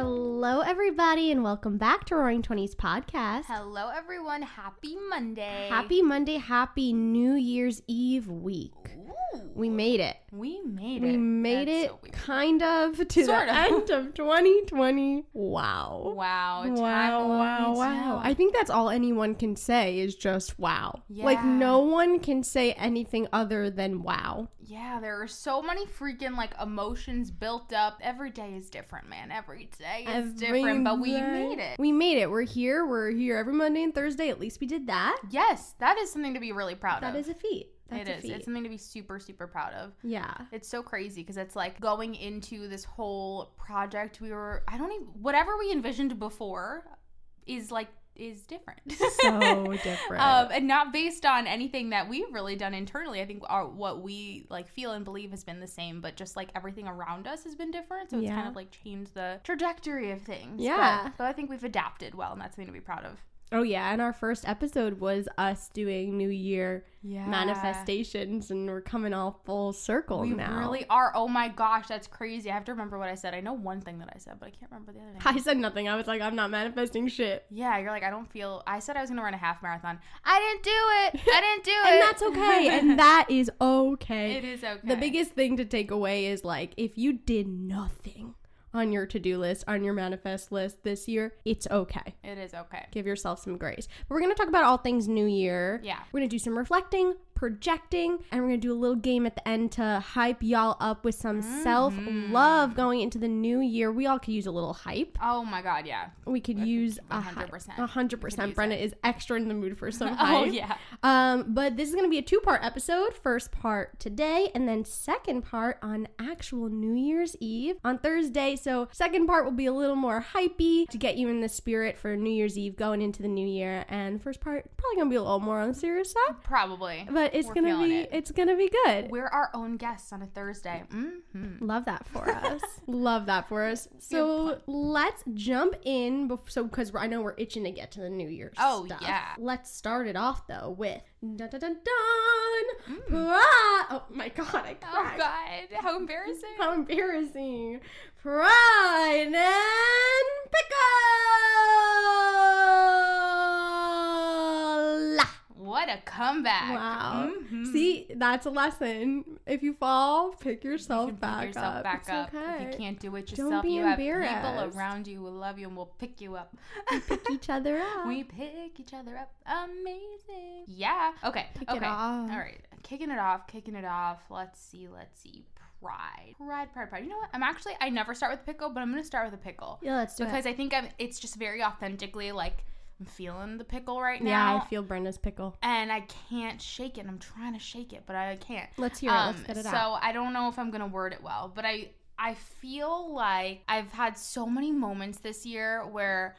Hello, everybody, and welcome back to Roaring Twenties podcast. Hello, everyone. Happy Monday. Happy Monday, happy New Year's Eve week. We made it. We made it. We made That's it so kind of to Sort the of. end of 2020. Wow. Wow. Wow, wow, wow. I think that's all anyone can say is just wow. Like, no one can say anything other than wow. Yeah, there are so many freaking like emotions built up. Every day is different, man. Every day is Every different, but we made it. We made it. We're here. We're here every Monday and Thursday. At least we did that. Yes, that is something to be really proud That of. is a feat. That's It a is. feat. It's something to be super, super proud of. yeah. It's so crazy because it's like going into this whole project. We were, I don't even, whatever we envisioned before is like, is different. So different. um, and not based on anything that we've really done internally. I think our, what we like feel and believe has been the same, but just like everything around us has been different. So it's kind of like changed the trajectory of things. Yeah. But, but I think we've adapted well, and that's something to be proud of. Oh yeah, and our first episode was us doing New Year Yeah. manifestations, and we're coming all full circle We now. really are. Oh my gosh, that's crazy. I have to remember what I said. I know one thing that I said, but I can't remember the other thing. I said nothing. I was like, I'm not manifesting shit, Yeah, you're like, I don't feel. I said I was gonna run a half marathon. I didn't do it. I didn't do it. and that's okay, and that is okay. it is okay. The biggest thing to take away is like if you did nothing on your to-do list, on your manifest list this year, it's okay. It is okay. Give yourself some grace. But we're gonna talk about all things New Year. Yeah. We're gonna do some reflecting, projecting, and we're gonna do a little game at the end to hype y'all up with some Mm-hmm. self-love going into the new year. We all could use a little hype. Oh my god, yeah. We could use a hype. 100%. A hundred We could percent. use Brenda it. is extra in the mood for some hype. Oh yeah. Um, but this is gonna be a two-part episode. First part today, and then second part on actual New Year's Eve on Thursday. So second part will be a little more hypey to get you in the spirit for New Year's Eve going into the new year. And first part probably gonna be a little more on the serious side, Probably. but it's We're gonna be it. it's gonna be good. We're our own guests on a Thursday. Mm-hmm. Love that for us. Love that for us. So let's jump in. Bef- so because I know we're itching to get to the New Year's. Oh, stuff. yeah. Let's start it off though with dun dun dun dun. Pride. Oh my god! I Oh god, how embarrassing. How embarrassing. Pride and pickle. What a comeback. Wow. Mhm. See, that's a lesson. If you fall, pick You yourself pick back yourself up. back It's up. okay. If you can't do it Don't yourself, be you have embarrassed. people around you who love you and will pick you up. We pick each other up. We pick each other up. Amazing. Yeah. Okay. Kick it okay. All right. Kicking it off. Kicking it off. Let's see. Let's see. Pride. Pride. Pride. Pride. You know what? I'm actually. I never start with pickle, but I'm gonna start with a pickle yeah, let's do because it. I think I'm. It's just very authentically like I'm feeling the pickle right now. Yeah. I feel Brenda's pickle. and I can't shake it. I'm trying to shake it, but I can't. Let's hear it. Let's um, get it so out. I don't know if I'm gonna word it well, but I I feel like I've had so many moments this year where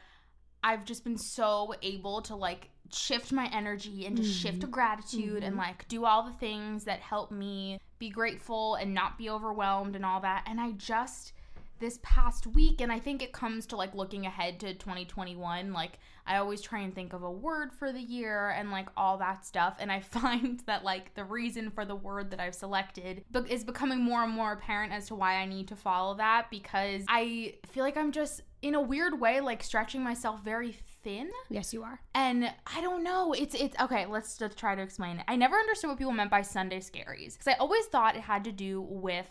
I've just been so able to like shift my energy and just shift mm-hmm. to gratitude and mm-hmm. like do all the things that help me be grateful and not be overwhelmed and all that. And I just this past week and I think it comes to like looking ahead to 2021 like I always try and think of a word for the year and like all that stuff and I find that like the reason for the word that I've selected is becoming more and more apparent as to why I need to follow that because I feel like I'm just in a weird way like stretching myself very thin Yes, you are. and I don't know. It's it's okay. Let's just try to explain it. I never understood what people meant by Sunday scaries because I always thought it had to do with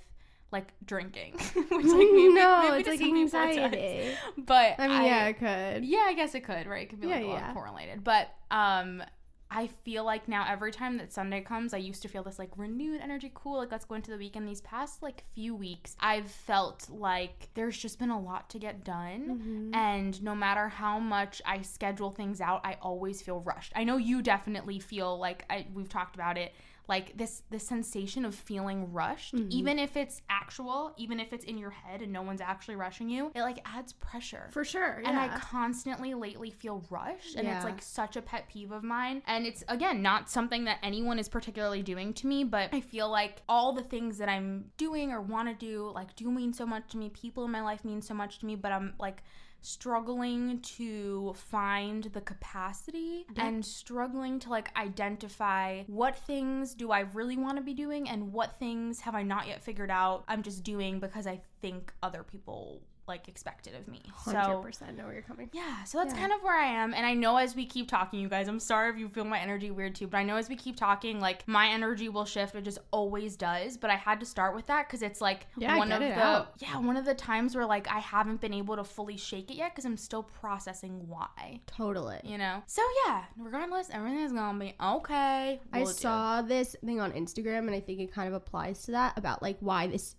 like drinking, which like maybe, no, maybe it's like anxiety. But I mean, yeah, it could. yeah, I guess it could, right? It could be like Yeah, a lot yeah. correlated. But um I feel like now every time that Sunday comes, I used to feel this like renewed energy, cool, like let's go into the weekend. These past like few weeks, I've felt like there's just been a lot to get done. Mm-hmm. And no matter how much I schedule things out, I always feel rushed. I know you definitely feel like I we've talked about it. Like this this sensation of feeling rushed, Mm-hmm. even if it's actual, even if it's in your head and no one's actually rushing you, it like adds pressure. For sure. yeah. And I constantly lately feel rushed, and Yeah. it's like such a pet peeve of mine. And it's again not something that anyone is particularly doing to me, but I feel like all the things that I'm doing or want to do, like, do mean so much to me. People in my life mean so much to me, but I'm like struggling to find the capacity and struggling to like identify what things do I really want to be doing and what things have I not yet figured out I'm just doing because I think other people like expected of me. So 100% know where you're coming from. yeah, so that's Yeah. kind of where I am. And I know as we keep talking, you guys, I'm sorry if you feel my energy weird too, but I know as we keep talking, like my energy will shift. It just always does. But I had to start with that because it's like Yeah, one of the out. yeah one of the times where like I haven't been able to fully shake it yet because I'm still processing why. Totally. You know. So yeah, regardless, everything is gonna be okay. I We'll do. saw this thing on Instagram and I think it kind of applies to that about like why this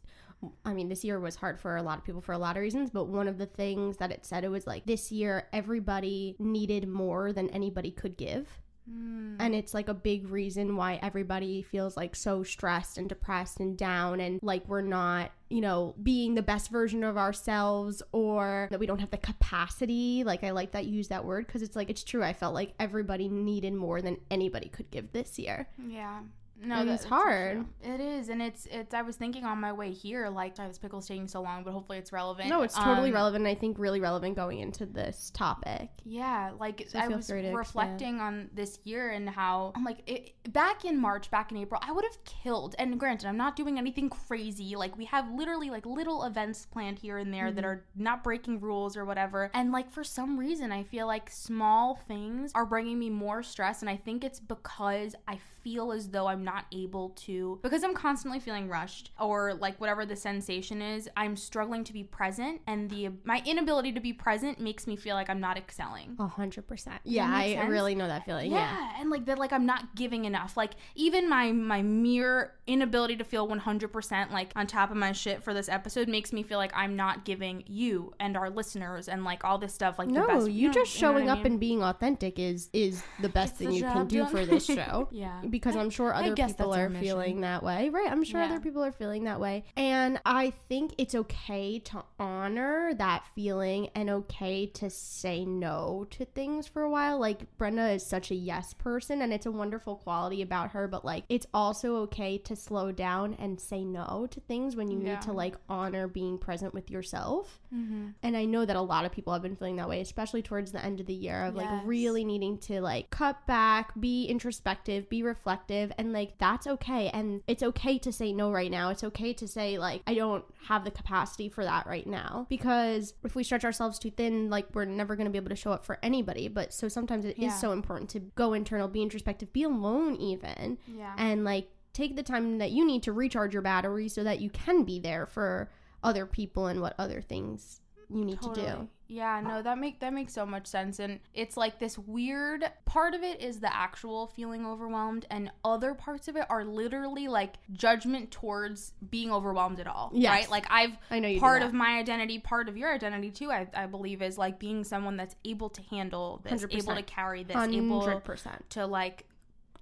I mean this year was hard for a lot of people for a lot of reasons, but one of the things that it said it was like this year everybody needed more than anybody could give. Mm. And it's like a big reason why everybody feels like so stressed and depressed and down and like we're not, you know, being the best version of ourselves or that we don't have the capacity. Like I like that you use that word because it's like it's true. I felt like everybody needed more than anybody could give this year. Yeah. No, And that's hard. It is, and it's it's. I was thinking on my way here, like, sorry, this pickle's taking so long, but hopefully it's relevant. No, it's totally Um, relevant. and I think really relevant going into this topic. Yeah, like So I was expand. reflecting on this year and how I'm like it, back in March, back in April, I would have killed. And granted, I'm not doing anything crazy. Like we have literally like little events planned here and there Mm-hmm. that are not breaking rules or whatever. And like for some reason, I feel like small things are bringing me more stress, and I think it's because I feel as though I'm not able to because I'm constantly feeling rushed or like whatever the sensation is. I'm struggling to be present, and the my inability to be present makes me feel like I'm not excelling. A hundred percent. Yeah, I sense? really know that feeling. Yeah. Yeah. and like that like I'm not giving enough. Like even my my mere inability to feel 100% like on top of my shit for this episode makes me feel like I'm not giving you and our listeners and like all this stuff like the best you know- just you know showing I up mean? and being authentic is is the best Gets thing the you can do done. for this show. yeah. because I'm sure other guess people are feeling that way. Right. I'm sure Yeah. other people are feeling that way. And I think it's okay to honor that feeling and okay to say no to things for a while. Like Brenda is such a yes person and it's a wonderful quality about her, but like it's also okay to slow down and say no to things when you Yeah. need to like honor being present with yourself. Mm-hmm. And I know that a lot of people have been feeling that way, especially towards the end of the year of Yes. like really needing to like cut back, be introspective, be reflective, and like that's okay. And it's okay to say no right now. It's okay to say like I don't have the capacity for that right now because if we stretch ourselves too thin, like we're never going to be able to show up for anybody. But so sometimes it is Yeah. so important to go internal, be introspective, be alone even, Yeah. and like take the time that you need to recharge your battery so that you can be there for other people and what other things you need to do. Yeah, no, that make that makes so much sense, and it's like this weird part of it is the actual feeling overwhelmed, and other parts of it are literally like judgment towards being overwhelmed at all. Yes. right? Like I've I know part of my identity, part of your identity too. I, I believe is like being someone that's able to handle this, able to carry this, able Hundred percent. to like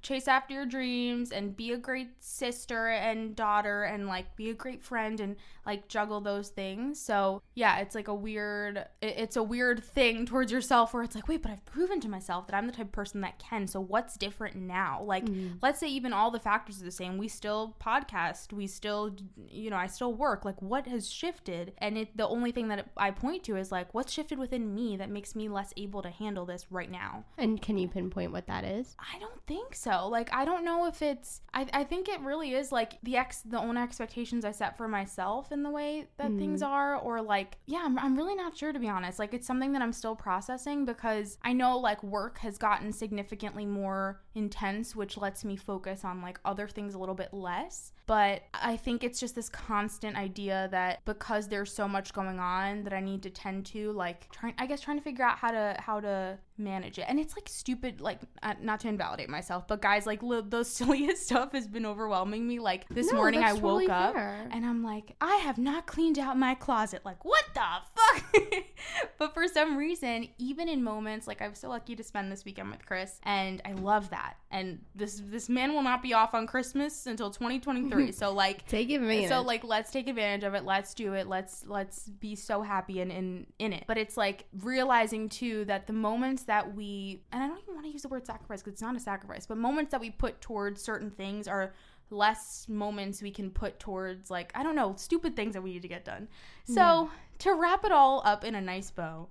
chase after your dreams and be a great sister and daughter and like be a great friend and like juggle those things. So, yeah, it's like a weird it's a weird thing towards yourself where it's like, "Wait, but I've proven to myself that I'm the type of person that can. So, what's different now?" Like, mm. let's say even all the factors are the same. We still podcast, we still you know, I still work. Like, what has shifted? And it the only thing that I point to is like, what's shifted within me that makes me less able to handle this right now? And can you pinpoint what that is? I don't think so. Like I don't know if it's I, I think it really is like the ex the own expectations I set for myself in the way that things mm-hmm. are or like yeah, I'm, I'm really not sure to be honest. Like it's something that I'm still processing because I know like work has gotten significantly more intense which lets me focus on like other things a little bit less. But I think it's just this constant idea that because there's so much going on that I need to tend to like trying I guess trying to figure out how to how to manage it. And it's like stupid like uh, not to invalidate myself, but guys like li- the silliest stuff has been overwhelming me. Like this No, morning I woke totally up fair. and I'm like, I have not cleaned out my closet. Like what the fuck? but for some some reason, even in moments like I was so lucky to spend this weekend with Chris, and I love that. And this this man will not be off on Christmas until 2023. so like Take advantage. so like let's take advantage of it. Let's do it. Let's let's be so happy and in in it. But it's like realizing too that the moments that we and I don't even want to use the word sacrifice because it's not a sacrifice, but moments that we put towards certain things are less moments we can put towards like I don't know stupid things that we need to get done. So to wrap it all up in a nice bow,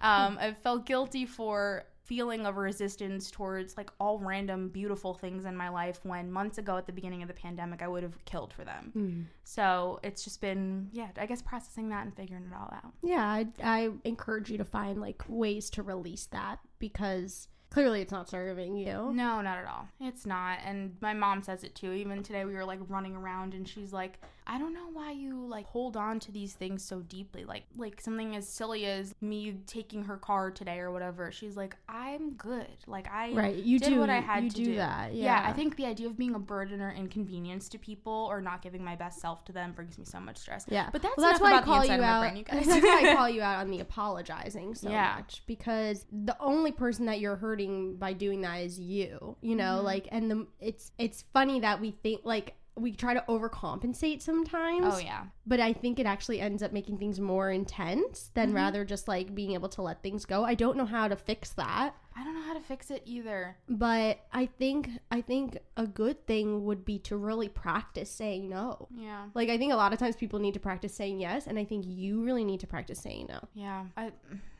um, I felt guilty for feeling of resistance towards like all random beautiful things in my life when months ago at the beginning of the pandemic I would have killed for them. Mm. So it's just been yeah, I guess processing that and figuring it all out. yeah, I, I encourage you to find like ways to release that because clearly it's not serving you. No, not at all. It's not. And my mom says it too. Even today we were like running around and she's like, I don't know why you like hold on to these things so deeply. Like like something as silly as me taking her car today or whatever. She's like, I'm good. Like I Right, you did do what I had you to do, do. that. Yeah. Yeah. I think the idea of being a burden or inconvenience to people or not giving my best self to them brings me so much stress. Yeah, But that's well, that's why I call you out. brain, you guys. that's why I call you out on the apologizing so Yeah. much because the only person that you're hurting by doing that is you. You know, Mm-hmm. like, and the it's it's funny that we think like we try to overcompensate sometimes. Oh yeah. but I think it actually ends up making things more intense than Mm-hmm. rather just like being able to let things go. I don't know how to fix that, I don't know how to fix it either. but I think I think a good thing would be to really practice saying no. Yeah. Like I think a lot of times people need to practice saying yes, and I think you really need to practice saying no. Yeah. I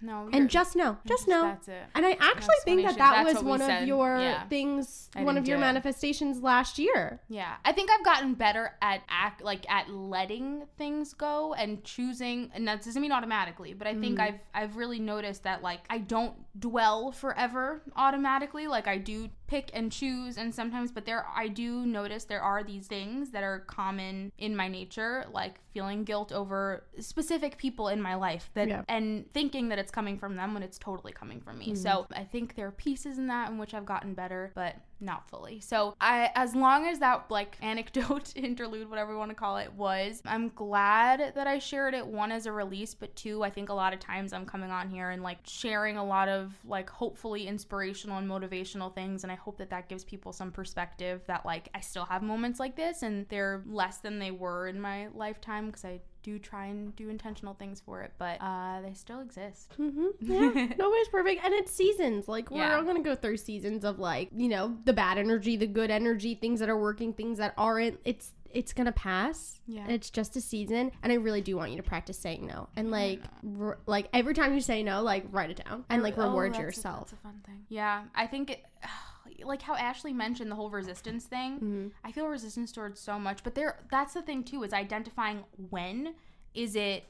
no. And just no, just no. That's it. And I actually think that that That's was one of said. your Yeah. things, I one of your it. manifestations last year. Yeah, I think I've gotten better at act like at letting things go and choosing, and that doesn't mean automatically, but I think Mm. I've I've really noticed that like I don't dwell forever automatically. Like I do pick and choose, and sometimes, but there I do notice there are these things that are common in my nature, like feeling guilt over specific people in my life that Yeah. and thinking that it's coming from them when it's totally coming from me. Hmm. So I think there are pieces in that in which I've gotten better, but not fully. So I as long as that like anecdote interlude, whatever you want to call it, was, I'm glad that I shared it one as a release, but two, I think a lot of times I'm coming on here and like sharing a lot of like hopefully inspirational and motivational things and I hope that that gives people some perspective that like I still have moments like this and they're less than they were in my lifetime because I do try and do intentional things for it, but uh, they still exist. Mm-hmm. Yeah, nobody's perfect, and it's seasons. Like we're Yeah. all gonna go through seasons of like you know the bad energy, the good energy, things that are working, things that aren't. It's it's gonna pass. Yeah. it's just a season, and I really do want you to practice saying no, and like r- like every time you say no, like write it down and like Oh, reward that's a- yourself. that's a fun thing. Yeah, I think it, like how Ashley mentioned the whole resistance thing. Mm-hmm. I feel resistance towards so much, but there that's the thing too is identifying when is it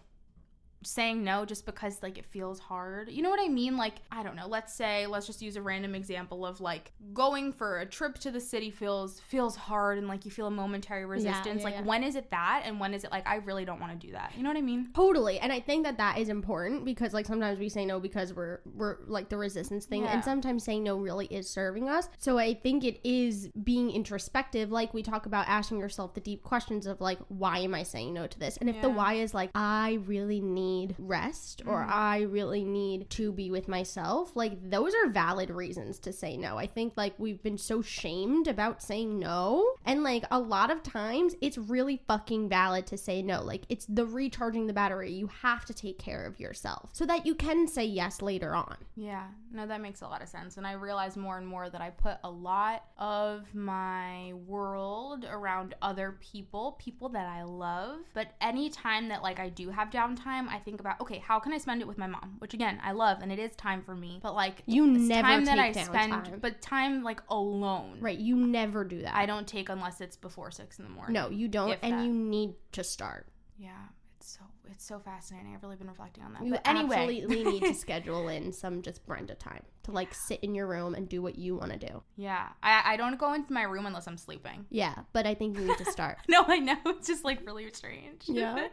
saying no just because like it feels hard. You know what I mean? Like I don't know. Let's say let's just use a random example of like going for a trip to the city feels feels hard and like you feel a momentary resistance. yeah, like yeah. when is it that and when is it like I really don't want to do that? You know what I mean? Totally, and I think that that is important because like sometimes we say no because we're we're like the resistance thing, Yeah. and sometimes saying no really is serving us. So I think it is being introspective, like we talk about asking yourself the deep questions of like, why am I saying no to this? And if the why is like, I really need rest or Mm-hmm. I really need to be with myself, like those are valid reasons to say no. I think like we've been so shamed about saying no, and like a lot of times it's really fucking valid to say no. Like it's the recharging the battery. You have to take care of yourself so that you can say yes later on. Yeah, no, that makes a lot of sense. And I realize more and more that I put a lot of my world around other people, people that I love. But anytime that like I do have downtime, I think about, okay, how can I spend it with my mom? Which again, I love and it is time for me. But like You never time that I spend downtime. but time like alone. Right, you never do that. I don't take unless it's before six in the morning. No, you don't, and that. you need to start. Yeah. It's so it's so fascinating. I've really been reflecting on that. You but anyway. absolutely need to schedule in some just Brenda time to like sit in your room and do what you want to do. yeah. I I don't go into my room unless I'm sleeping. Yeah, but I think you need to start. No, I know. It's just like really strange. Yeah.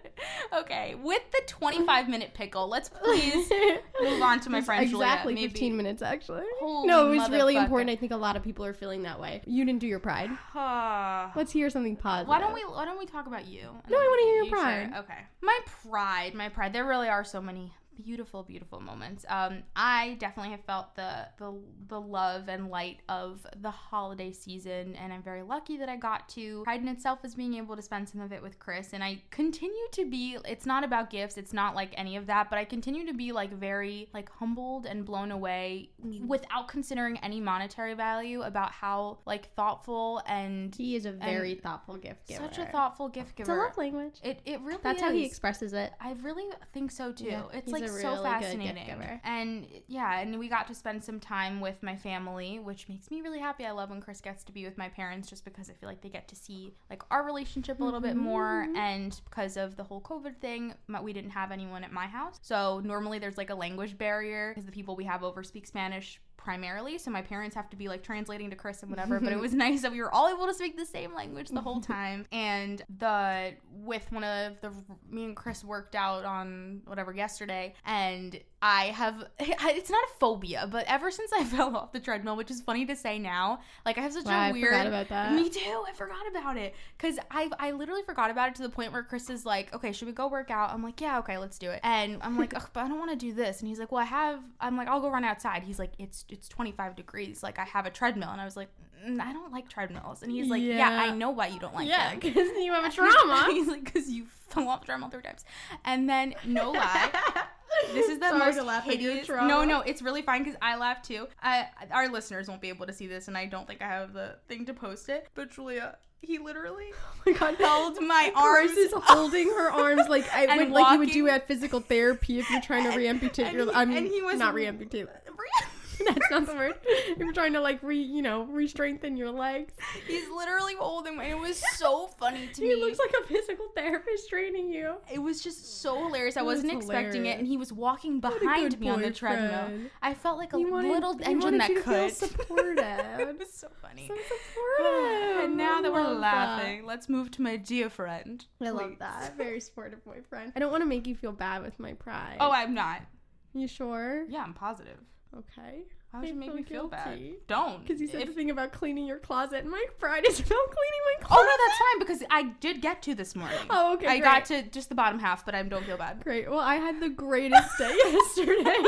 okay. With the 25 minute pickle, let's please move on to my friend exactly Juliet. 15 minutes actually. Holy no, it was really important. I think a lot of people are feeling that way. You didn't do your pride. Let's hear something positive. why don't we why don't we talk about you? No, I wanna hear your You sure? pride. Okay. My pride, my pride. There really are so many beautiful, beautiful moments. Um, I definitely have felt the the the love and light of the holiday season, and I'm very lucky that I got to. Pride in itself is being able to spend some of it with Chris, and I continue to be. It's not about gifts. It's not like any of that, but I continue to be like very like humbled and blown away without considering any monetary value about how like thoughtful and He is a very thoughtful gift giver. such a thoughtful gift giver. It's a love language. It it really That's is. how he expresses it. I really think so too. Yeah, it's like so really good fascinating. And yeah, and we got to spend some time with my family, which makes me really happy. I love when Chris gets to be with my parents just because I feel like they get to see like our relationship a little bit more Mm-hmm. and because of the whole COVID thing, my- we didn't have anyone at my house. So normally there's like a language barrier because the people we have over speak Spanish primarily so my parents have to be like translating to chris and whatever but it was nice that we were all able to speak the same language the whole time. And the with one of the me and chris worked out on whatever yesterday and i have it's not a phobia but ever since i fell off the treadmill which is funny to say now like i have such Wow, I a weird forgot about that. me too i forgot about it. Because i i literally forgot about it to the point where chris is like okay should we go work out? I'm like yeah okay let's do it. And i'm like Ugh, but i don't want to do this. And he's like well i have i'm like i'll go run outside. He's like it's it's 25 degrees like i have a treadmill. And i was like "Mm, i don't like treadmills. And he's like yeah, Yeah. i know why you don't like yeah, because you have a trauma. he's like because you fell off the treadmill three times. And then no lie this is the Sorry most to laugh at your hideous. trauma. No, no, it's really fine because I laugh too. I, our listeners won't be able to see this, and I don't think I have the thing to post it. But Julia, he literally Oh my god. held my arms. Is holding her arms like I would, like you would walking. do at physical therapy if you're trying to reamputate and your. he- I mean, and he was- not reamputate. That's not the word. You're trying to like re, you know, re-strengthen your legs. He's literally holding me. It was so funny to He me. He looks like a physical therapist training you. it was just so hilarious. I That was wasn't expecting it, and he was walking behind me on the treadmill. I felt like a wanted, little engine that you to feel could. supported. it was so funny. so supportive. and now that we're laughing, let's move to my dear friend. that. I love please. that. Very supportive boyfriend. I don't want to make you feel bad with my pride. Oh, I'm not. you sure? Yeah, I'm positive. Okay. Why would I you make me feel bad? guilty. Don't. Because you said If- the thing about cleaning your closet, and my pride is about cleaning my closet. Oh no, that's fine because I did get to this morning. Oh, okay. I great. got to just the bottom half, but I don't feel bad. Great. Well, I had the greatest day yesterday.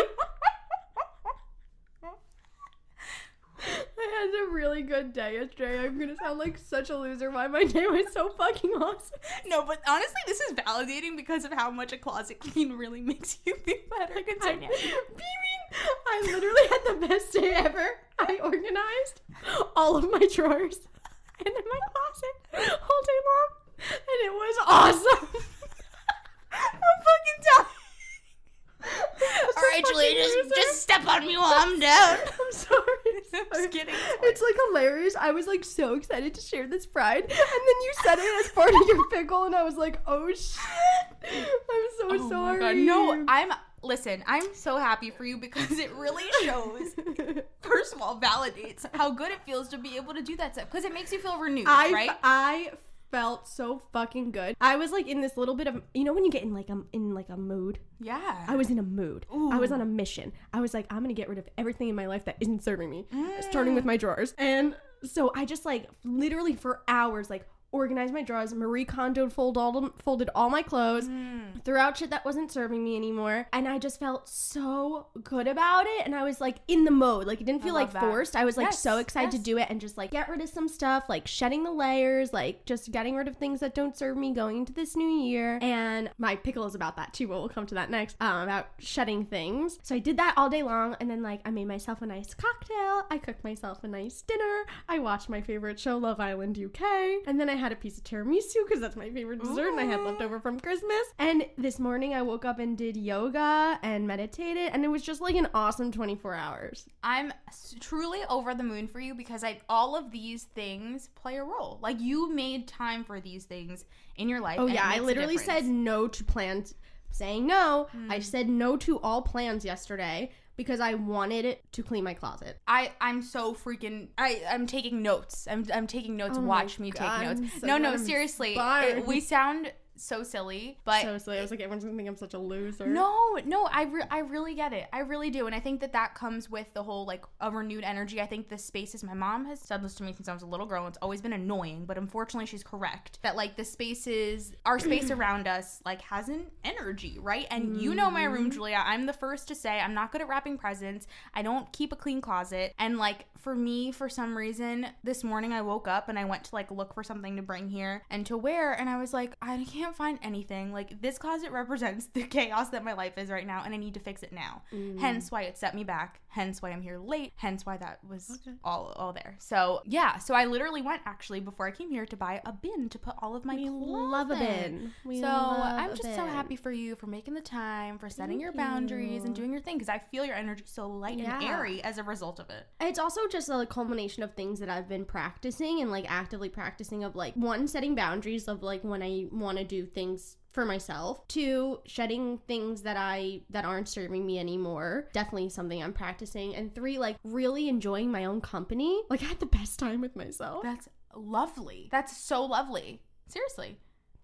I had a really good day yesterday. I'm gonna sound like such a loser. Why my day was so fucking awesome. No, but honestly, this is validating because of how much a closet clean really makes you feel better. I, Continue. beaming. I literally had the best day ever. I organized all of my drawers and in my closet all day long, and it was awesome. I'm fucking dying. All right, Julia, just loser. just step on me while I'm down. I'm sorry. I'm just kidding. It's like hilarious. I was like so excited to share this pride, and then you said it as part of your pickle, and I was like, oh shit. I'm so Oh sorry. No, I'm. Listen, I'm so happy for you because it really shows. First of all, validates how good it feels to be able to do that stuff because it makes you feel renewed, I right? I felt so fucking good. I was like in this little bit of you know when you get in like a in like a mood. yeah. I was in a mood. I was on a mission. I was like, I'm gonna get rid of everything in my life that isn't serving me, Mm. starting with my drawers. And so I just like literally for hours like organized my drawers. Marie Kondo folded all folded all my clothes, Mm. threw out shit that wasn't serving me anymore, and I just felt so good about it. And I was like in the mode, like it didn't feel like that. forced. I was like Yes, so excited yes. to do it and just like get rid of some stuff, like shedding the layers, like just getting rid of things that don't serve me going into this new year. And my pickle is about that too, but we'll come to that next. Um, about shedding things. So I did that all day long, and then like I made myself a nice cocktail. I cooked myself a nice dinner. I watched my favorite show, Love Island UK, and then I had a piece of tiramisu because that's my favorite dessert, and I had Ooh. leftover from Christmas. And this morning I woke up and did yoga and meditated, and it was just like an awesome 24 hours. I'm truly over the moon for you because I all of these things play a role. Like you made time for these things in your life. Oh yeah, I literally said no to plans. Saying no, Hmm. I said no to all plans yesterday because I wanted it to clean my closet. I I'm so freaking I I'm taking notes. I'm I'm taking notes. Oh Watch me God, take notes. so no, no, I'm seriously. it- we sound so silly, but so silly. I was like, everyone's gonna think I'm such a loser. no, no, I, re- I really get it. I really do. And I think that that comes with the whole like a renewed energy. I think the spaces, my mom has said this to me since I was a little girl. And it's always been annoying, but unfortunately she's correct that like the spaces, our space around us like has an energy, right? And you know my room, mm. Julia. I'm the first to say I'm not good at wrapping presents. I don't keep a clean closet. And like for me, for some reason, this morning I woke up and I went to like look for something to bring here and to wear. And I was like, I can't find anything. Like this closet represents the chaos that my life is right now and I need to fix it now. Mm. Hence why it set me back. Hence why I'm here late. Hence why that was all all there. So yeah, so I literally went actually before I came here to buy a bin to put all of my We clothes love a bin. We so I'm just so happy for you for making the time, for setting Thank your boundaries and doing your thing because I feel your energy so light and airy as a result of it. It's also just a culmination of things that I've been practicing and like actively practicing of like one setting boundaries of like when I want to do things for myself two shedding things that i that aren't serving me anymore definitely something i'm practicing and three like really enjoying my own company like i had the best time with myself That's lovely. That's so lovely. Seriously.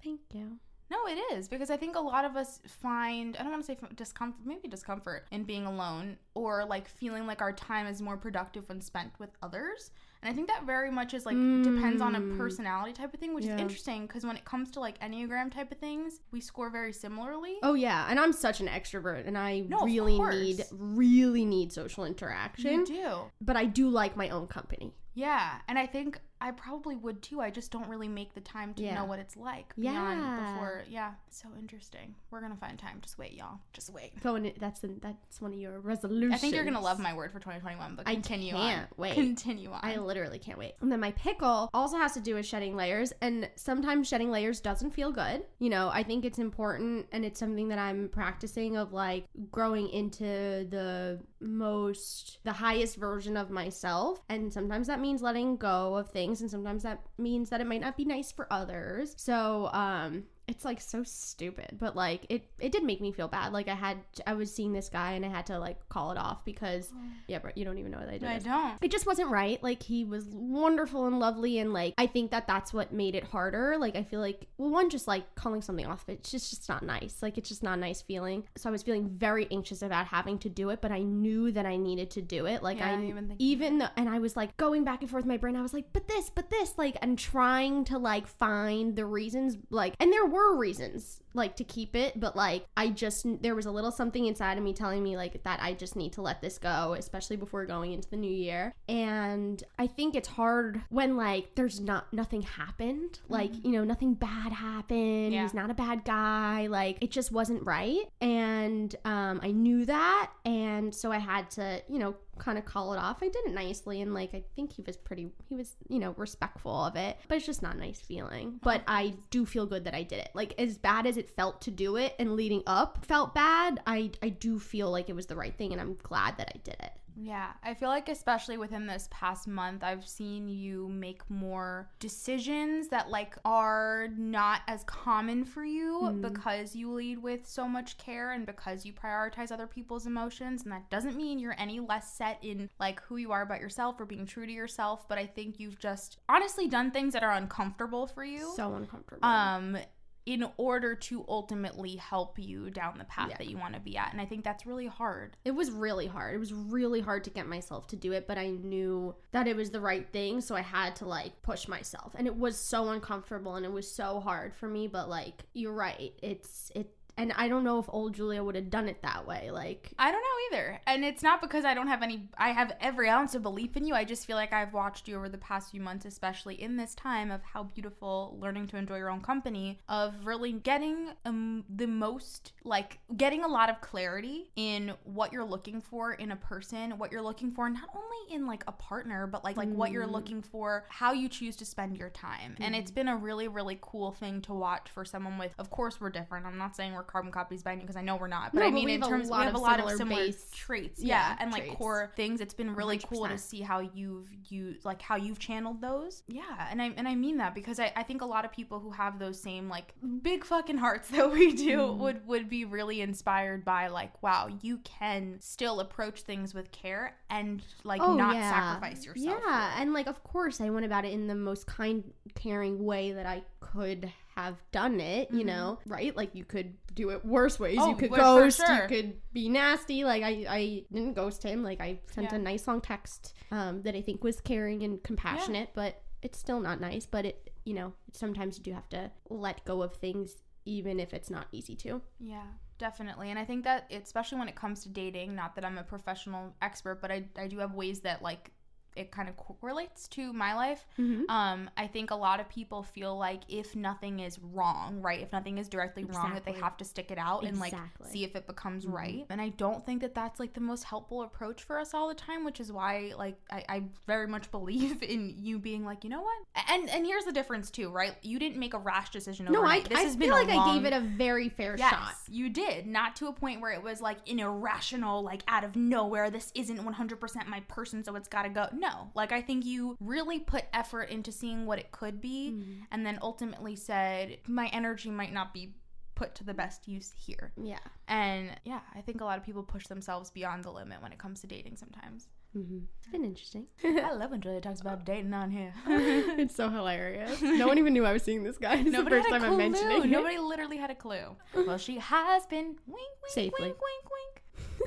thank you No, it is because I think a lot of us find I don't want to say discomfort, maybe discomfort in being alone or like feeling like our time is more productive when spent with others. And I think that very much is like depends on a Mm. personality type of thing, which Yeah. is interesting because when it comes to like enneagram type of things, we score very similarly. oh yeah and i'm such an extrovert and i No, really need really need social interaction you do. but i do like my own company Yeah, and I think I probably would too. I just don't really make the time to Yeah. know what it's like beyond Yeah. before. Yeah, so interesting. We're gonna find time. Just wait, y'all. Just wait. going that's that's one of your resolutions I think you're gonna love my word for 2021. But I continue can't on. wait. Continue on. I literally can't wait. And then my pickle also has to do with shedding layers. And sometimes shedding layers doesn't feel good. You know, I think it's important and it's something that I'm practicing of like growing into the most, the highest version of myself. And sometimes that means letting go of things. And sometimes that means that it might not be nice for others. So, um, it's like so stupid but like it it did make me feel bad like i had i was seeing this guy and i had to like call it off because oh. yeah but you don't even know what i did I don't. it just wasn't right. Like he was wonderful and lovely, and like I think that that's what made it harder. Like I feel like well, one just like calling something off, it's just just not nice. Like it's just not a nice feeling. So I was feeling very anxious about having to do it, but I knew that I needed to do it. Like Yeah, I you've even though, and I was like going back and forth my brain. I was like, but this, but this, like, and trying to like find the reasons, like, and there were reasons like to keep it, but like I just there was a little something inside of me telling me like that I just need to let this go, especially before going into the new year. And I think it's hard when like there's not nothing happened, like you know nothing bad happened. Yeah. He's not a bad guy. Like it just wasn't right, and um, I knew that, and so I had to you know kind of call it off. I did it nicely, and like I think he was pretty, he was you know respectful of it, but it's just not a nice feeling. But oh. I do feel good that I did it. Like as bad as it felt to do it, and leading up felt bad. I I do feel like it was the right thing, and I'm glad that I did it. Yeah, I feel like especially within this past month, I've seen you make more decisions that like are not as common for you because you lead with so much care and because you prioritize other people's emotions. And that doesn't mean you're any less set in like who you are about yourself or being true to yourself. But I think you've just honestly done things that are uncomfortable for you. So uncomfortable. um in order to ultimately help you down the path Yeah. that you want to be at and i think that's really hard It was really hard. It was really hard to get myself to do it, but I knew that it was the right thing, so I had to like push myself. And it was so uncomfortable and it was so hard for me, but like you're right. It's it and I don't know if old Julia would have done it that way. Like I don't know either. And it's not because I don't have any, I have every ounce of belief in you. I just feel like I've watched you over the past few months, especially in this time of how beautiful learning to enjoy your own company, of really getting um, the most, like, getting a lot of clarity in what you're looking for in a person, what you're looking for, not only in like a partner, but like, like what you're looking for, how you choose to spend your time. And it's been a really, really cool thing to watch for someone with, of course, we're different. I'm not saying we're carbon copies by any because I know we're not, but No, I mean, we in terms, we have of a lot of similar traits, yeah, yeah, and like core things. It's been really cool to see how you've used, like how you've channeled those. Yeah, and I and I mean that because I, I think a lot of people who have those same like big fucking hearts that we do Mm. would would be really inspired by like, wow, you can still approach things with care and like not sacrifice yourself. Oh, Yeah, and like of course I went about it in the most kind, caring way that I could have done it, you know, right? Like you could do it worse ways. Mm-hmm. Oh, you could ghost, sure. you could be nasty. Like I, I didn't ghost him. Like I sent Yeah. a nice long text um, that I think was caring and compassionate, but it's still not nice. But it, you know, sometimes you do have to let go of things, even if it's not easy to. Yeah, definitely. And I think that especially when it comes to dating, not that I'm a professional expert, but I, I do have ways that like it kind of correlates to my life. Mm-hmm. Um, I think a lot of people feel like if nothing is wrong, right? If nothing is directly wrong, that they have to stick it out and like see if it becomes Mhm. right. And I don't think that that's like the most helpful approach for us all the time, which is why like I, I very much believe in you being like, you know what? And and here's the difference too, right? You didn't make a rash decision No, I, this I has feel been like a I long, gave it a very fair Yes, shot. you did. Not to a point where it was like an irrational, like out of nowhere, this isn't 100% my person, so it's got to go. No. Like, I think you really put effort into seeing what it could be Mm-hmm. and then ultimately said, my energy might not be put to the best use here. Yeah. And yeah, I think a lot of people push themselves beyond the limit when it comes to dating sometimes. Mm-hmm. It's been interesting. I love when Julia talks about dating on here. it's so hilarious. No one even knew I was seeing this guy. It's Nobody the first time clue. I'm mentioning it. Nobody literally had a clue. Well, she has been wink, wink, Safely. wink, wink, wink.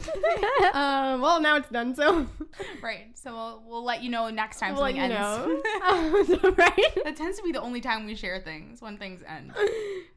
um, well, now it's done, so Right. So we'll, we'll let you know next time we'll something ends. Um, right? that tends to be the only time we share things when things end.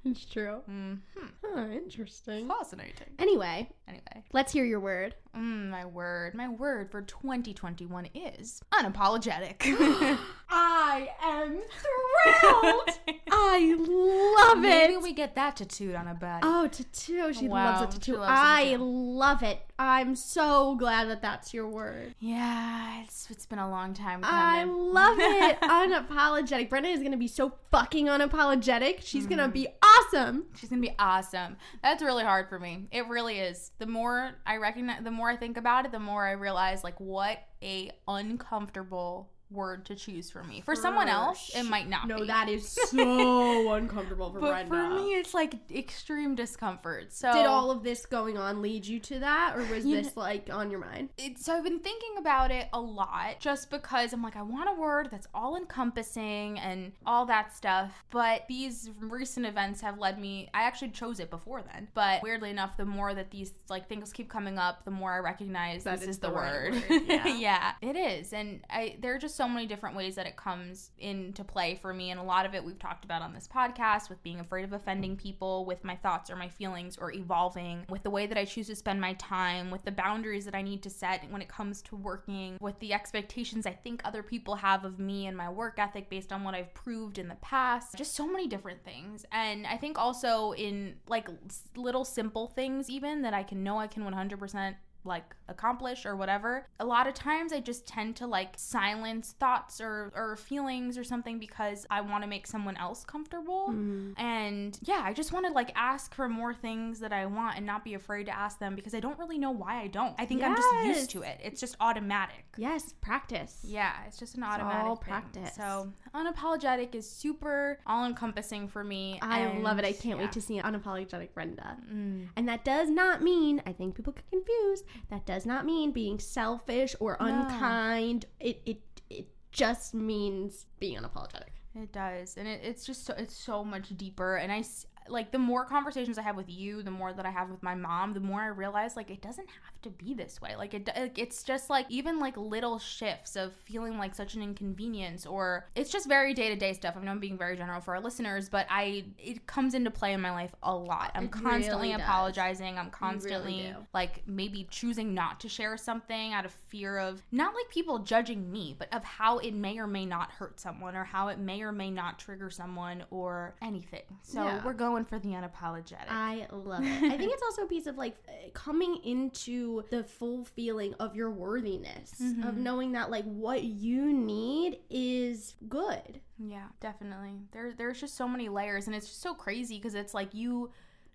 It's true. hmm Huh, interesting. Fascinating. Anyway, Anyway, let's hear your word. Mm, my word, my word for 2021 is unapologetic. I am thrilled. I love it. Maybe we get that tattooed on a body. Oh, tattoo. She Wow, loves a tattoo. loves I tattoo. love it. I'm so glad that that's your word. yeah, it's, it's been a long time coming. I love it. unapologetic. Brenda is going to be so fucking unapologetic. She's going to be awesome. She's gonna be awesome. That's really hard for me. It really is. The more I recognize, the more I think about it, the more I realize like what a uncomfortable word to choose for me. For someone else, it might not. No, be. that is so uncomfortable for But Brenda. for me, it's like extreme discomfort. So Did all of this going on lead you to that, or was this like on your mind? it, so I've been thinking about it a lot just because I'm like, I want a word that's all encompassing and all that stuff. But these recent events have led me, I actually chose it before then. But weirdly enough, the more that these like things keep coming up, the more I recognize That this is the, the right word. word, yeah. yeah, it is. And I, there are just so many different ways that it comes into play for me. And a lot of it we've talked about on this podcast with being afraid of offending people, with my thoughts or my feelings, or evolving, with the way that I choose to spend my time, with the boundaries that I need to set when it comes to working, with the expectations I think other people have of me and my work ethic based on what I've proved in the past. Just so many different things. And I think also in like little simple things, even that I can know I can 100% like accomplish or whatever a lot of times i just tend to like silence thoughts or or feelings or something because i want to make someone else comfortable Mm. and yeah i just want to like ask for more things that i want and not be afraid to ask them because i don't really know why i don't i think i'm just used to it it's just automatic Yes, practice. yeah, it's just an It's automatic all thing. practice. So unapologetic is super all encompassing for me. I love it. I can't yeah. wait to see unapologetic Brenda. Mm. And that does not mean, I think people get confused, that does not mean being selfish or No. unkind. It it it just means being unapologetic. It does, and it, it's just so, it's so much deeper. And I like the more conversations I have with you, the more that I have with my mom, the more I realize like it doesn't have to be this way. Like it, like, it's just like even like little shifts of feeling like such an inconvenience, or it's just very day to day stuff. I know I'm being very general for our listeners, but I it comes into play in my life a lot. I'm It constantly really apologizing. I'm constantly do. like maybe choosing not to share something out of fear of not like people judging me, but of how it may or may not hurt someone or how it may or may not trigger someone or anything. So Yeah. we're going for the unapologetic. I love it. I think it's also a piece of like uh, coming into the full feeling of your worthiness, of Mhm. knowing that like what you need is good. yeah, definitely. There there's just so many layers and it's just so crazy because it's like you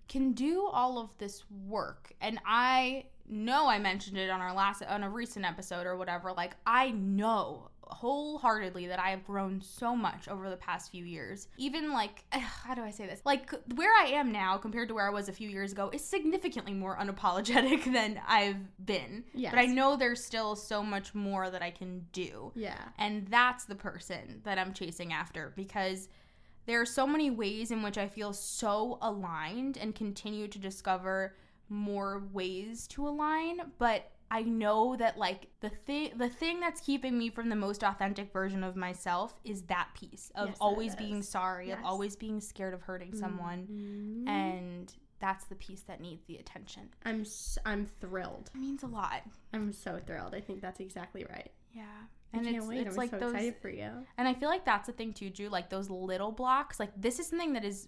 can do all of this work and I know I mentioned it on our last on a recent episode or whatever like I know wholeheartedly that I have grown so much over the past few years. Even like how do I say this? Like where I am now compared to where I was a few years ago is significantly more unapologetic than I've been. Yes. But I know there's still so much more that I can do. Yeah. And that's the person that I'm chasing after because there are so many ways in which I feel so aligned and continue to discover more ways to align, but I know that like the thing the thing that's keeping me from the most authentic version of myself is that piece of Yes, always being sorry, of always being scared of hurting someone. Mhm. And that's the piece that needs the attention. I'm s- I'm thrilled. It means a lot. I'm so thrilled. I think that's exactly right. Yeah. I And can't it's wait. it's I'm like so those excited for you. and I feel like that's the thing too, Drew, like those little blocks. Like this is something that is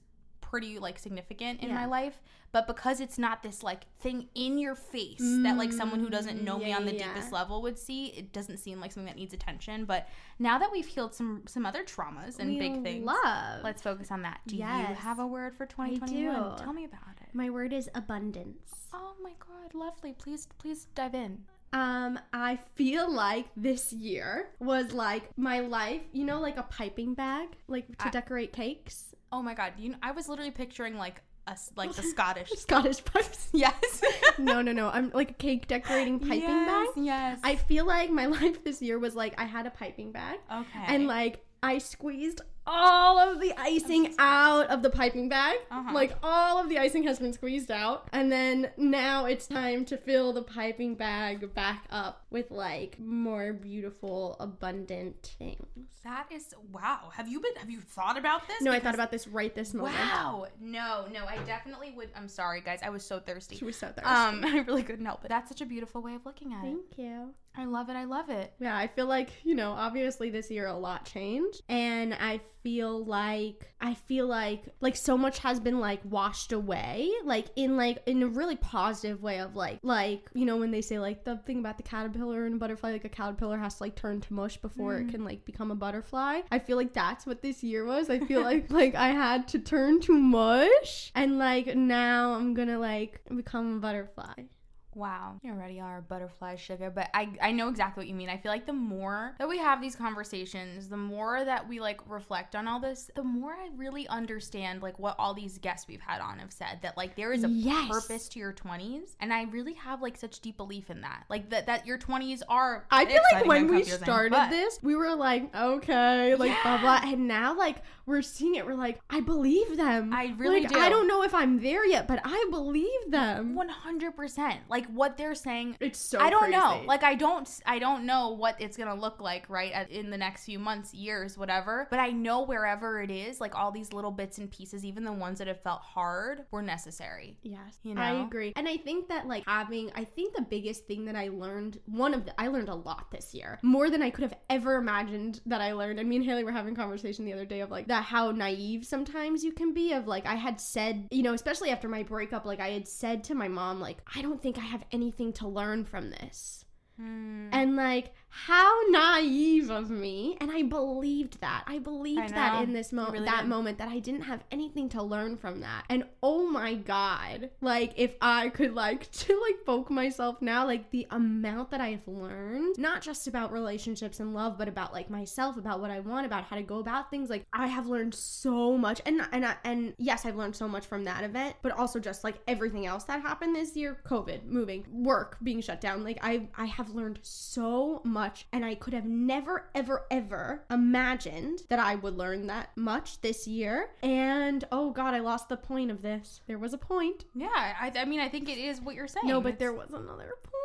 pretty like significant in my life, but because it's not this like thing in your face that like someone who doesn't know Mm, me on the yeah, deepest level would see, it doesn't seem like something that needs attention. But now that we've healed some some other traumas and We big things, Love. let's focus on that. Do you have a word for 2021? Tell me about it. My word is abundance. Oh my god, lovely. Please please dive in. Um, I feel like this year was like my life, you know, like a piping bag, like to I- decorate cakes. Oh my god, you know, I was literally picturing like us like the Scottish. Scottish pipes. yes. no, no, no. I'm like a cake decorating piping yes, bag. Yes. I feel like my life this year was like I had a piping bag okay. and like I squeezed all of the icing out of the piping bag. Uh-huh. Like all of the icing has been squeezed out. And then now it's time to fill the piping bag back up with like more beautiful, abundant things. that is wow. Have you been? Have you thought about this? No, I thought about this right this moment. Wow. No, no, I definitely would. I'm sorry, guys. I was so thirsty. She was so thirsty. Um, I really couldn't help it. That's such a beautiful way of looking at it. Thank you. I love it. I love it. Yeah, I feel like, you know, obviously this year a lot changed and I feel like I feel like like so much has been like washed away, like in like in a really positive way of like like, you know, when they say like the thing about the caterpillar and butterfly like a caterpillar has to like turn to mush before it mm. can like become a butterfly. I feel like that's what this year was. I feel like like I had to turn to mush and like now I'm to like become a butterfly. Wow. You already are a butterfly sugar, but I I know exactly what you mean. I feel like the more that we have these conversations, the more that we like reflect on all this, the more I really understand like what all these guests we've had on have said that like there is a Yes. purpose to your 20s, and I really have like such deep belief in that. Like that that your 20s are I feel like when we started but- this, we were like, okay, like blah blah, and now like we're seeing it, we're like, I believe them. I really like, do. I don't know if I'm there yet, but I believe them. 100%. Like what they're saying It's so. I don't know. Like I don't I don't know what it's going to look like right in the next few months, years, whatever. But I know wherever it is, like all these little bits and pieces, even the ones that have felt hard, were necessary. Yes, You know, I agree, and I think that like having, I think the biggest thing that I learned, one of the, I learned a lot this year, more than I could have ever imagined that I learned. And me and Haley were having a conversation the other day of like that how naive sometimes you can be. Of like I had said, you know, especially after my breakup, like I had said to my mom, like I don't think I have anything to learn from this. Hmm. And like, how naive of me. And I believed that. I believed I that in this moment, really that did. moment, that I didn't have anything to learn from that. And oh my God, like, if I could, like, to like poke myself now, like, the amount that I've learned, not just about relationships and love, but about like myself, about what I want, about how to go about things. Like, I have learned so much. And, and, I- and yes, I've learned so much from that event, but also just like everything else that happened this year COVID, moving, work being shut down. Like, I, I have learned so much, and I could have never, ever, ever imagined that I would learn that much this year. And oh God, I lost the point of this. There was a point. Yeah, I, I mean, I think it is what you're saying. No, but It's- there was another point.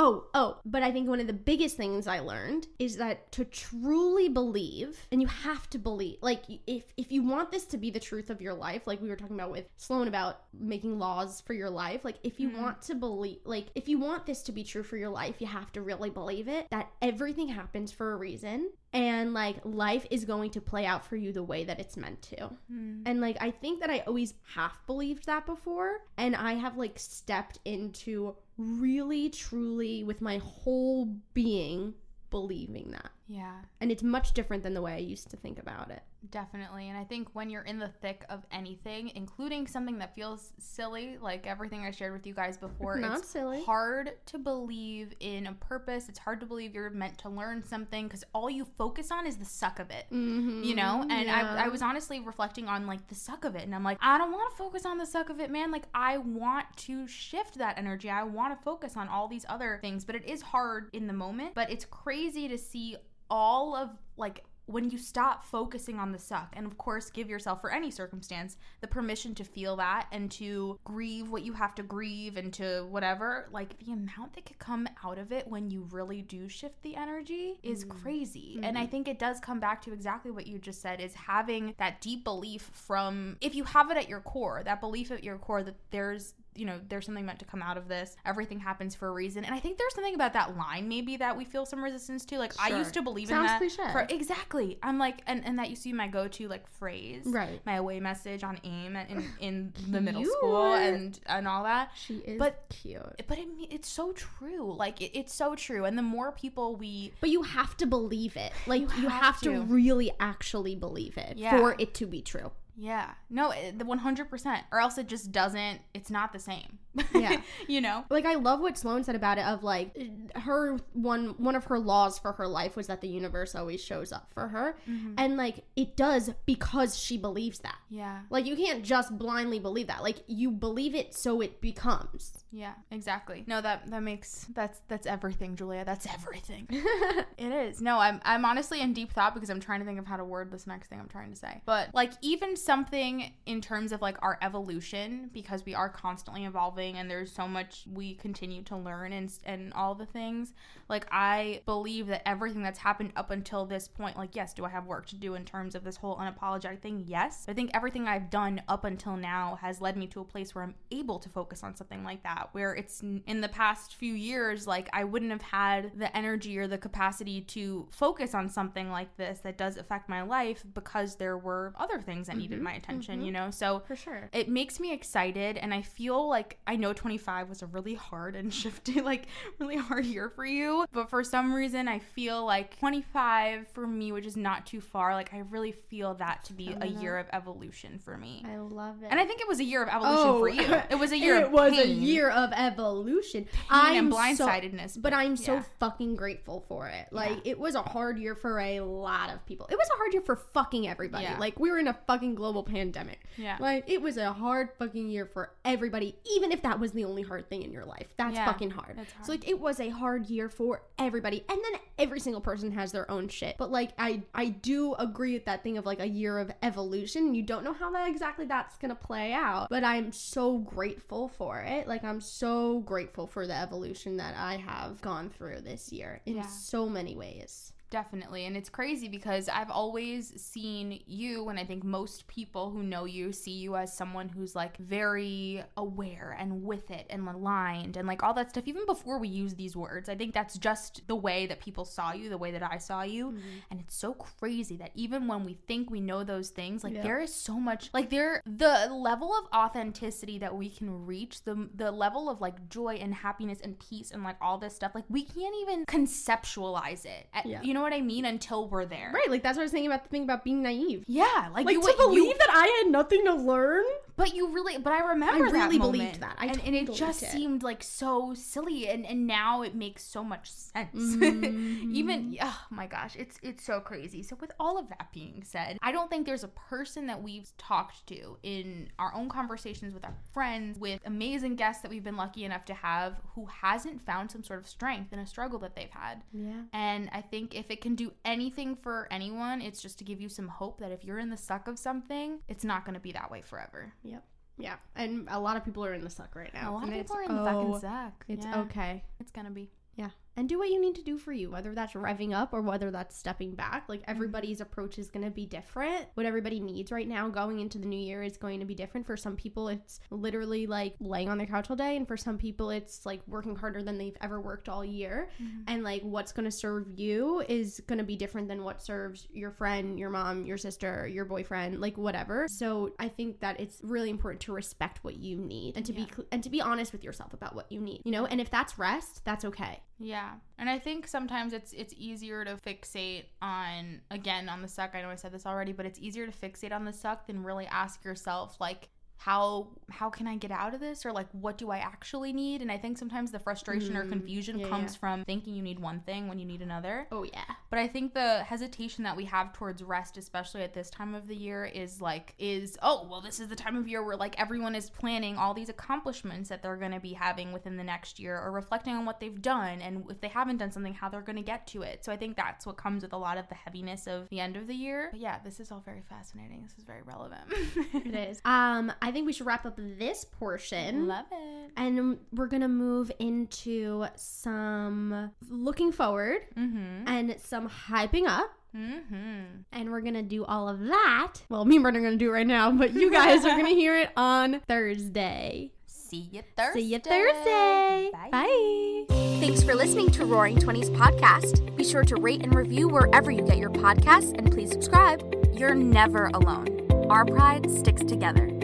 Oh, oh, but I think one of the biggest things I learned is that to truly believe, and you have to believe, like if if you want this to be the truth of your life, like we were talking about with Sloan about making laws for your life, like if you want to believe, like if you want this to be true for your life, you have to really believe it that everything happens for a reason and like life is going to play out for you the way that it's meant to. Hmm. And like I think that I always half believed that before and I have like stepped into really truly with my whole being believing that. Yeah, And it's much different than the way I used to think about it. definitely. And I think when you're in the thick of anything, including something that feels silly, like everything I shared with you guys before, Not it's silly. hard to believe in a purpose. It's hard to believe you're meant to learn something because all you focus on is the suck of it. Mm-hmm. you know and Yeah. I, I was honestly reflecting on like the suck of it and i'm like i don't want to focus on the suck of it man like i want to shift that energy i want to focus on all these other things but it is hard in the moment but it's crazy to see all of like when you stop focusing on the suck, and of course, give yourself for any circumstance the permission to feel that and to grieve what you have to grieve and to whatever, like the amount that could come out of it when you really do shift the energy is mm-hmm. crazy. And I mm-hmm. think it does come back to exactly what you just said is having that deep belief from, if you have it at your core, that belief at your core that there's you know, there's something meant to come out of this. Everything happens for a reason. And I think there's something about that line maybe that we feel some resistance to. Like I used to believe Sounds in that. cliche. For, exactly. I'm like and, and that used to be my go to like phrase. Right. My away message on AIM in, in the middle school and and all that. She is But- cute. But it, it's so true. Like it, it's so true. And the more people we But you have to believe it. Like you, have have, to. to. really actually believe it Yeah. for it to be true. Yeah. No, eh, the 100% or else it just doesn't it's not the same. Yeah. you know. Like I love what Sloan said about it of like her one one of her laws for her life was that the universe always shows up for her. Mm-hmm. And like it does because she believes that. Yeah. Like you can't just blindly believe that. Like you believe it so it becomes. Yeah, exactly. No, that that makes that's that's everything, Julia. That's everything. it is. No, I'm I'm honestly in deep thought because I'm trying to think of how to word this next thing I'm trying to say. But like even something in terms of like our evolution because we are constantly evolving and there's so much we continue to learn and and all the things. Like I believe that everything that's happened up until this point, like yes, do I have work to do in terms of this whole unapologetic thing? Yes. I think everything I've done up until now has led me to a place where I'm able to focus on something like that. Where it's in the past few years, like I wouldn't have had the energy or the capacity to focus on something like this that does affect my life because there were other things that needed Mm-hmm. my attention, mm-hmm. you know? So For sure. it makes me excited and i feel like i know 25 was a really hard and shifty like really hard year for you but for some reason i feel like 25 for me which is not too far like i really feel that to be a year of evolution for me I love it. and i think it was a year of evolution for you oh, it was a year Oh, it of was a year of evolution. pain and so- blindsidedness but I'm so yeah. fucking grateful for it. Like Yeah. it was a hard year for a lot of people. It was a hard year for fucking everybody. Yeah. Like we were in a fucking global pandemic. Yeah. Like it was a hard fucking year for everybody, even if that was the only hard thing in your life. That's Yeah, fucking hard. that's hard. So like it was a hard year for everybody. And then every single person has their own shit. But like I I do agree with that thing of like a year of evolution. You don't know how that exactly that's gonna play out. But I'm so grateful for it. Like I'm so grateful for the evolution that I have gone through this year in Yeah. so many ways. Definitely. And it's crazy because I've always seen you, and I think most people who know you see you as someone who's like very aware and with it and aligned and like all that stuff. Even before we use these words, I think that's just the way that people saw you, the way that I saw you. Mm-hmm. And it's so crazy that even when we think we know those things, like Yeah. there is so much, like there, the level of authenticity that we can reach, the, the level of like joy and happiness and peace and like all this stuff, like we can't even conceptualize it. At- Yeah. You know what I mean? Until we're there. Right, like that's what I was saying about the thing about being naive. Yeah, like, Like you to believe you, that I had nothing to learn. but you really, but I remember I that really moment, believed that. I and, and it just did. seemed like so silly, and and now it makes so much sense. Mm-hmm. Even oh my gosh, it's it's so crazy. So with all of that being said, I don't think there's a person that we've talked to in our own conversations with our friends, with amazing guests that we've been lucky enough to have, who hasn't found some sort of strength in a struggle that they've had. Yeah. And I think if it can do anything for anyone, it's just to give you some hope that if you're in the suck of something, it's not going to be that way forever. Yep. Yeah. And a lot of people are in the suck right now. A lot of people are in the fucking oh, suck. It's Yeah, okay. It's going to be. Yeah. And do what you need to do for you, whether that's revving up or whether that's stepping back. Like mm-hmm. everybody's approach is going to be different. What everybody needs right now going into the new year is going to be different. For some people, it's literally like laying on their couch all day. And for some people, it's like working harder than they've ever worked all year. Mm-hmm. And like what's going to serve you is going to be different than what serves your friend, your mom, your sister, your boyfriend, like whatever. So I think that it's really important to respect what you need and to be cl- and to be honest with yourself about what you need. You know, and if that's rest, that's okay. Yeah. And I think sometimes it's it's easier to fixate on again on the suck. I know I said this already, but it's easier to fixate on the suck than really ask yourself like how how can I get out of this or like what do I actually need? And I think sometimes the frustration or confusion yeah, comes yeah. from thinking you need one thing when you need another. Oh yeah. But I think the hesitation that we have towards rest, especially at this time of the year, is like, is, oh, well, this is the time of year where like everyone is planning all these accomplishments that they're going to be having within the next year or reflecting on what they've done. And if they haven't done something, how they're going to get to it. So I think that's what comes with a lot of the heaviness of the end of the year. But yeah, this is all very fascinating. This is very relevant. It is. Um, I think we should wrap up this portion. Love it. And we're gonna move into some looking forward Mm-hmm. and some hyping up. Mm-hmm. And we're gonna do all of that. Well, me and Brenda are gonna do it right now, but you guys are gonna hear it on Thursday. See you Thursday. See you Thursday. Bye. Thanks for listening to Roaring Twenties podcast. Be sure to rate and review wherever you get your podcasts and please subscribe. You're never alone. Our pride sticks together.